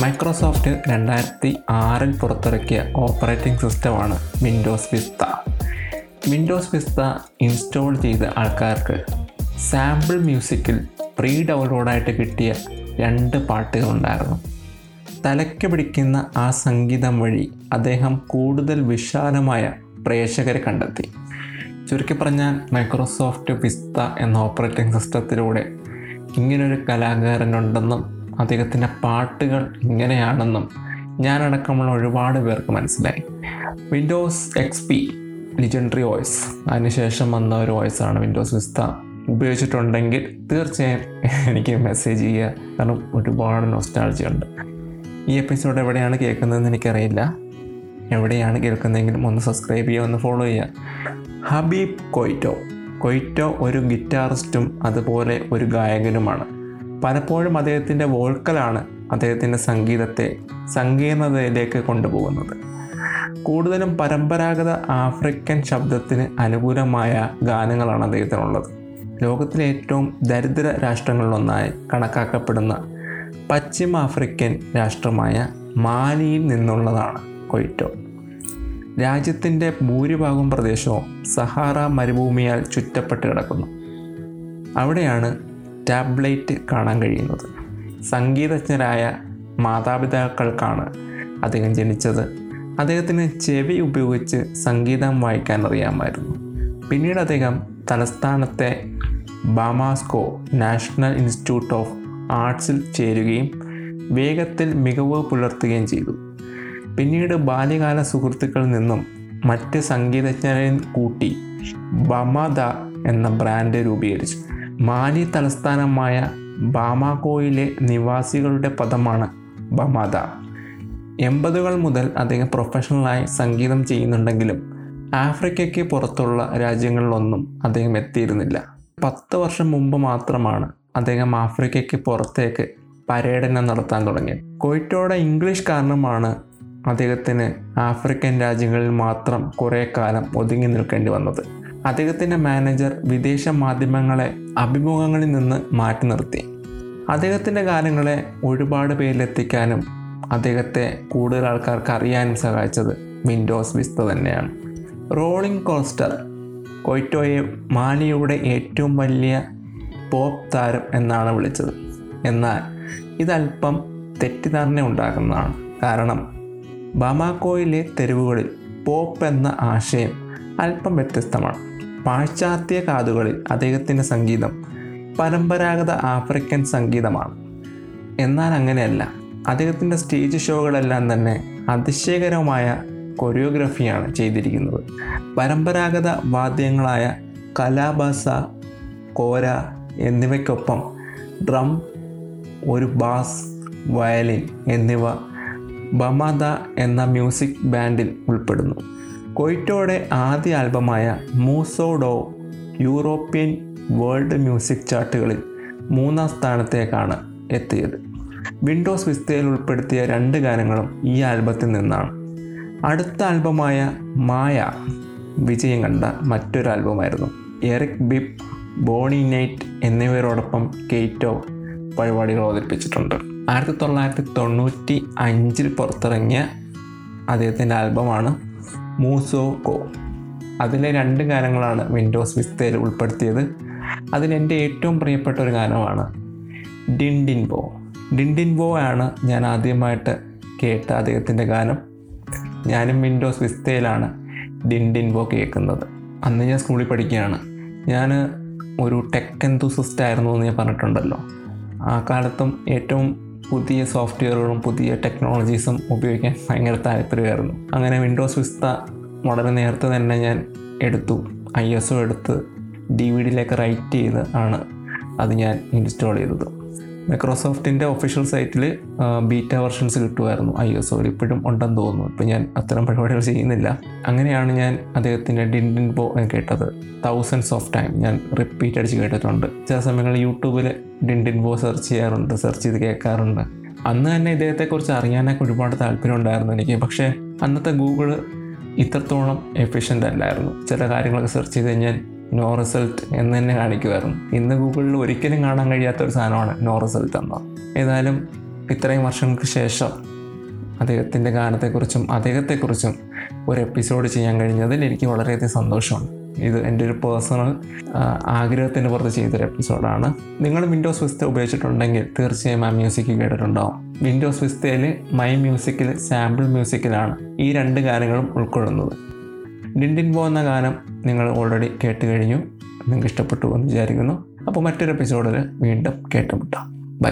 Microsoft രണ്ടായിരത്തി ആറിൽ പുറത്തിറക്കിയ ഓപ്പറേറ്റിംഗ് സിസ്റ്റമാണ് Windows Vista. Windows Vista install ചെയ്ത ആൾക്കാർക്ക് സാമ്പിൾ മ്യൂസിക്കിൽ പ്രീ ഡൗൺലോഡായിട്ട് കിട്ടിയ രണ്ട് പാട്ടുകളുണ്ടായിരുന്നു. തലയ്ക്ക് പിടിക്കുന്ന ആ സംഗീതം വഴി അദ്ദേഹം കൂടുതൽ വിശാലമായ പ്രേക്ഷകരെ കണ്ടെത്തി. ചുരുക്കി പറഞ്ഞാൽ മൈക്രോസോഫ്റ്റ് വിസ്ത എന്ന ഓപ്പറേറ്റിംഗ് സിസ്റ്റത്തിലൂടെ ഇങ്ങനൊരു കലാകാരനുണ്ടെന്നും അദ്ദേഹത്തിന്റെ പാട്ടുകൾ ഇങ്ങനെയാണെന്നും ഞാനടക്കമുള്ള ഒരുപാട് പേർക്ക് മനസ്സിലായി. Windows X P legendary voice അതിനുശേഷം വന്ന ഒരു വോയിസാണ് വിൻഡോസ് വിസ്ത ഉപയോഗിച്ചിട്ടുണ്ടെങ്കിൽ തീർച്ചയായും എനിക്ക് മെസ്സേജ് ചെയ്യുക. കാരണം ഒരുപാട് നൊസ്റ്റാളജി ഉണ്ട്. ഈ എപ്പിസോഡ് എവിടെയാണ് കേൾക്കുന്നതെന്ന് എനിക്കറിയില്ല. എവിടെയാണ് കേൾക്കുന്നതെങ്കിലും ഒന്ന് സബ്സ്ക്രൈബ് ചെയ്യുക ഒന്ന് ഫോളോ ചെയ്യുക. ഹബീബ് കൊയ്റ്റോ. കൊയ്റ്റോ ഒരു ഗിറ്റാറിസ്റ്റും അതുപോലെ ഒരു ഗായകനുമാണ്. പലപ്പോഴും അദ്ദേഹത്തിന്റെ വോൾക്കലാണ് അദ്ദേഹത്തിന്റെ സംഗീതത്തെ സങ്കീർണതയിലേക്ക് കൊണ്ടുപോകുന്നത്. കൂടുതലും പരമ്പരാഗത ആഫ്രിക്കൻ ശബ്ദത്തിന് അനുകൂലമായ ഗാനങ്ങളാണ് അദ്ദേഹത്തിനുള്ളത്. ലോകത്തിലെ ഏറ്റവും ദരിദ്ര രാഷ്ട്രങ്ങളിലൊന്നായി കണക്കാക്കപ്പെടുന്ന പശ്ചിമ ആഫ്രിക്കൻ രാഷ്ട്രമായ മാലിയിൽ നിന്നുള്ളതാണ് കൊയ്റ്റോ. രാജ്യത്തിന്റെ ഭൂരിഭാഗം പ്രദേശവും സഹാറ മരുഭൂമിയാൽ ചുറ്റപ്പെട്ട് കിടക്കുന്നു. അവിടെയാണ് ടാബ്ലൈറ്റ് കാണാൻ കഴിയുന്നത്. സംഗീതജ്ഞരായ മാതാപിതാക്കൾക്കാണ് അദ്ദേഹം ജനിച്ചത്. അദ്ദേഹത്തിന് ചെവി ഉപയോഗിച്ച് സംഗീതം വായിക്കാൻ അറിയാമായിരുന്നു. പിന്നീട് അദ്ദേഹം തലസ്ഥാനത്തെ ബാമാസ്കോ നാഷണൽ ഇൻസ്റ്റിറ്റ്യൂട്ട് ഓഫ് ആർട്സിൽ ചേരുകയും വേഗത്തിൽ മികവ് പുലർത്തുകയും ചെയ്തു. പിന്നീട് ബാല്യകാല സുഹൃത്തുക്കളിൽ നിന്നും മറ്റ് സംഗീതജ്ഞരെയും കൂട്ടി ബമദ എന്ന ബ്രാൻഡ് രൂപീകരിച്ചു. മാലി തലസ്ഥാനമായ ബാമാക്കോയിലെ നിവാസികളുടെ പദമാണ് ബമദ. എൺപതുകൾ മുതൽ അദ്ദേഹം പ്രൊഫഷണലായി സംഗീതം ചെയ്യുന്നുണ്ടെങ്കിലും ആഫ്രിക്കയ്ക്ക് പുറത്തുള്ള രാജ്യങ്ങളിലൊന്നും അദ്ദേഹം എത്തിയിരുന്നില്ല. പത്ത് വർഷം മുമ്പ് മാത്രമാണ് അദ്ദേഹം ആഫ്രിക്കയ്ക്ക് പുറത്തേക്ക് പര്യടനം നടത്താൻ തുടങ്ങിയത്. കൊയ്റ്റോയുടെ ഇംഗ്ലീഷ് കാരണമാണ് അദ്ദേഹത്തിന് ആഫ്രിക്കൻ രാജ്യങ്ങളിൽ മാത്രം കുറേ കാലം ഒതുങ്ങി നിൽക്കേണ്ടി വന്നത്. അദ്ദേഹത്തിന്റെ മാനേജർ വിദേശ മാധ്യമങ്ങളെ അഭിമുഖങ്ങളിൽ നിന്ന് മാറ്റി നിർത്തി. അദ്ദേഹത്തിന്റെ ഗാനങ്ങളെ ഒരുപാട് പേരിലെത്തിക്കാനും അദ്ദേഹത്തെ കൂടുതൽ ആൾക്കാർക്ക് അറിയാനും സഹായിച്ചത് വിൻഡോസ് വിസ്ത തന്നെയാണ്. റോളിംഗ് കോസ്റ്റർ കൊയ്റ്റോയെ മാലിയുടെ ഏറ്റവും വലിയ പോപ്പ് താരം എന്നാണ് വിളിച്ചത്. എന്നാൽ ഇതല്പം തെറ്റിദ്ധാരണ ഉണ്ടാക്കുന്നതാണ് കാരണം ബമാക്കോയിലെ തെരുവുകളിൽ പോപ്പ് എന്ന ആശയം അല്പം വ്യത്യസ്തമാണ്. പാശ്ചാത്യ കാതുകളിൽ അദ്ദേഹത്തിന്റെ സംഗീതം പരമ്പരാഗത ആഫ്രിക്കൻ സംഗീതമാണ്. എന്നാൽ അങ്ങനെയല്ല. അദ്ദേഹത്തിന്റെ സ്റ്റേജ് ഷോകളെല്ലാം തന്നെ അതിശയകരമായ കൊറിയോഗ്രഫിയാണ് ചെയ്തിരിക്കുന്നത്. പരമ്പരാഗത വാദ്യങ്ങളായ കലാബാസ കോര എന്നിവയ്ക്കൊപ്പം ഡ്രം ഒരു ബാസ് വയലിൻ എന്നിവ ബമദ എന്ന മ്യൂസിക് ബാൻഡിൽ ഉൾപ്പെടുന്നു. കൊയ്റ്റോയുടെ ആദ്യ ആൽബമായ മൂസോഡോ യൂറോപ്യൻ വേൾഡ് മ്യൂസിക് ചാർട്ടുകളിൽ മൂന്നാം സ്ഥാനത്തേക്കാണ് എത്തിയത്. വിൻഡോസ് വിസ്തയിൽ ഉൾപ്പെടുത്തിയ രണ്ട് ഗാനങ്ങളും ഈ ആൽബത്തിൽ നിന്നാണ്. അടുത്ത ആൽബമായ മായ വിജയം കണ്ട മറ്റൊരു ആൽബമായിരുന്നു. എറിക് ബിബ് ബോണി നൈറ്റ് എന്നിവരോടൊപ്പം കെയ്റ്റോ പരിപാടികൾ അവതരിപ്പിച്ചിട്ടുണ്ട്. ആയിരത്തി തൊള്ളായിരത്തി തൊണ്ണൂറ്റി അഞ്ചിൽ പുറത്തിറങ്ങിയ അദ്ദേഹത്തിന്റെ ആൽബമാണ് മൂസോ കോ. അതിലെ രണ്ട് ഗാനങ്ങളാണ് വിൻഡോസ് വിസ്തയിൽ ഉൾപ്പെടുത്തിയത്. അതിലെന്റെ ഏറ്റവും പ്രിയപ്പെട്ട ഒരു ഗാനമാണ് ഡിൻഡിൻ ബോ ഡിൻഡിൻ ബോ ആണ് ഞാൻ ആദ്യമായിട്ട് കേട്ട അദ്ദേഹത്തിന്റെ ഗാനം. ഞാനും വിൻഡോസ് വിസ്തയിലാണ് ഡിൻഡിൻ ബോ കേൾക്കുന്നത്. അന്ന് ഞാൻ സ്കൂളിൽ പഠിക്കുകയാണ്. ഞാൻ ഒരു ടെക് എന്തൂസിസ്റ്റ് ആയിരുന്നു എന്ന് ഞാൻ പറഞ്ഞിട്ടുണ്ടല്ലോ. ആ കാലത്തും ഏറ്റവും പുതിയ സോഫ്റ്റ്വെയറുകളും പുതിയ ടെക്നോളജീസും ഉപയോഗിക്കാൻ ഭയങ്കര താല്പര്യമായിരുന്നു. അങ്ങനെ വിൻഡോസ് വിസ്ത വളരെ നേരത്തെ തന്നെ ഞാൻ എടുത്തു. ഐ എസ് ഒ എടുത്ത് ഡി വി ഡിയിലേക്ക് റൈറ്റ് ചെയ്ത് ആണ് അത് ഞാൻ ഇൻസ്റ്റാൾ ചെയ്തത്. മൈക്രോസോഫ്റ്റിന്റെ ഒഫീഷ്യൽ സൈറ്റിൽ ബീറ്റ വെർഷൻസ് കിട്ടുമായിരുന്നു. ഐ എസ് ഒയിൽ ഇപ്പോഴും ഉണ്ടെന്ന് തോന്നുന്നു. ഇപ്പം ഞാൻ അത്തരം പരിപാടികൾ ചെയ്യുന്നില്ല. അങ്ങനെയാണ് ഞാൻ അദ്ദേഹത്തിന്റെ ഡിൻഡിൻ ബോ കേട്ടത്. തൗസൻഡ്സ് ഓഫ് ടൈം ഞാൻ റിപ്പീറ്റ് അടിച്ച് കേട്ടിട്ടുണ്ട്. ചില സമയങ്ങളിൽ യൂട്യൂബിൽ ഡിൻഡിൻ പോ സെർച്ച് ചെയ്യാറുണ്ട് സെർച്ച് ചെയ്ത് കേൾക്കാറുണ്ട്. അന്ന് തന്നെ ഇദ്ദേഹത്തെക്കുറിച്ച് അറിയാനൊക്കെ ഒരുപാട് താല്പര്യം ഉണ്ടായിരുന്നു എനിക്ക്. പക്ഷേ അന്നത്തെ ഗൂഗിൾ ഇത്രത്തോളം എഫിഷ്യന്റ് അല്ലായിരുന്നു. ചില കാര്യങ്ങളൊക്കെ സെർച്ച് ചെയ്ത് കഴിഞ്ഞാൽ നോ റിസൾട്ട് എന്ന് തന്നെ കാണിക്കുമായിരുന്നു. ഇന്ന് ഗൂഗിളിൽ ഒരിക്കലും കാണാൻ കഴിയാത്ത ഒരു സാധനമാണ് നോ റിസൾട്ട് എന്ന്. ഏതായാലും ഇത്രയും വർഷങ്ങൾക്ക് ശേഷം അദ്ദേഹത്തിന്റെ ഗാനത്തെക്കുറിച്ചും അദ്ദേഹത്തെക്കുറിച്ചും ഒരു എപ്പിസോഡ് ചെയ്യാൻ കഴിഞ്ഞതിൽ എനിക്ക് വളരെയധികം സന്തോഷമാണ്. ഇത് എന്റെ ഒരു പേഴ്സണൽ ആഗ്രഹത്തിന് പുറത്ത് ചെയ്തൊരു എപ്പിസോഡാണ് നിങ്ങൾ വിൻഡോസ് വിസ്ത ഉപയോഗിച്ചിട്ടുണ്ടെങ്കിൽ തീർച്ചയായും ആ മ്യൂസിക് കേട്ടിട്ടുണ്ടാവും. വിൻഡോസ് വിസ്തയിൽ മൈ മ്യൂസിക്കിൽ സാമ്പിൾ മ്യൂസിക്കിലാണ് ഈ രണ്ട് ഗാനങ്ങളും ഉൾക്കൊള്ളുന്നത്. ഡിൻഡിൻ പോ എന്ന ഗാനം നിങ്ങൾ ഓൾറെഡി കേട്ട് കഴിഞ്ഞു നിങ്ങൾക്ക് ഇഷ്ടപ്പെട്ടു എന്ന് വിചാരിക്കുന്നു. അപ്പോൾ മറ്റൊരു എപ്പിസോഡിൽ വീണ്ടും കേട്ടുമുട്ടാം. ബൈ